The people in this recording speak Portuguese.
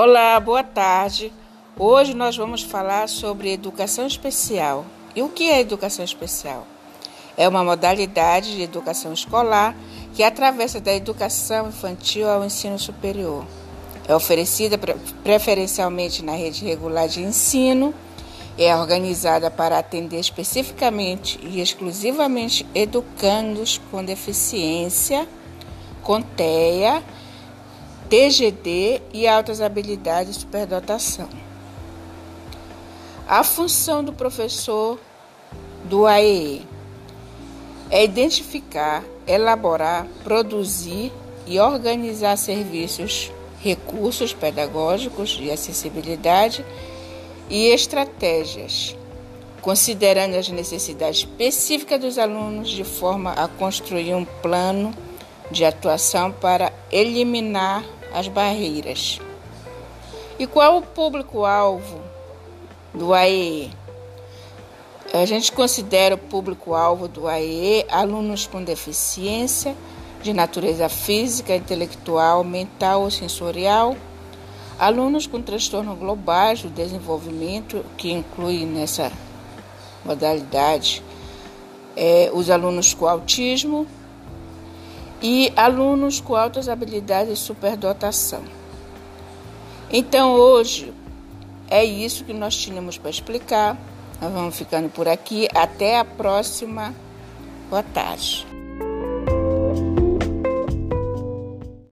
Olá, boa tarde. Hoje nós vamos falar sobre educação especial. E o que é educação especial? É uma modalidade de educação escolar que atravessa da educação infantil ao ensino superior. É oferecida preferencialmente na rede regular de ensino, é organizada para atender especificamente e exclusivamente educandos com deficiência, com TEA TGD e altas habilidades de superdotação. A função do professor do AEE é identificar, elaborar, produzir e organizar serviços, recursos pedagógicos de acessibilidade e estratégias, considerando as necessidades específicas dos alunos de forma a construir um plano de atuação para eliminar as barreiras. E qual o público-alvo do AEE? A gente considera o público-alvo do AEE alunos com deficiência de natureza física, intelectual, mental ou sensorial, alunos com transtorno globais do desenvolvimento, que inclui nessa modalidade é, os alunos com autismo, e alunos com altas habilidades de superdotação. Então, hoje é isso que nós tínhamos para explicar. Nós vamos ficando por aqui. Até a próxima. Boa tarde.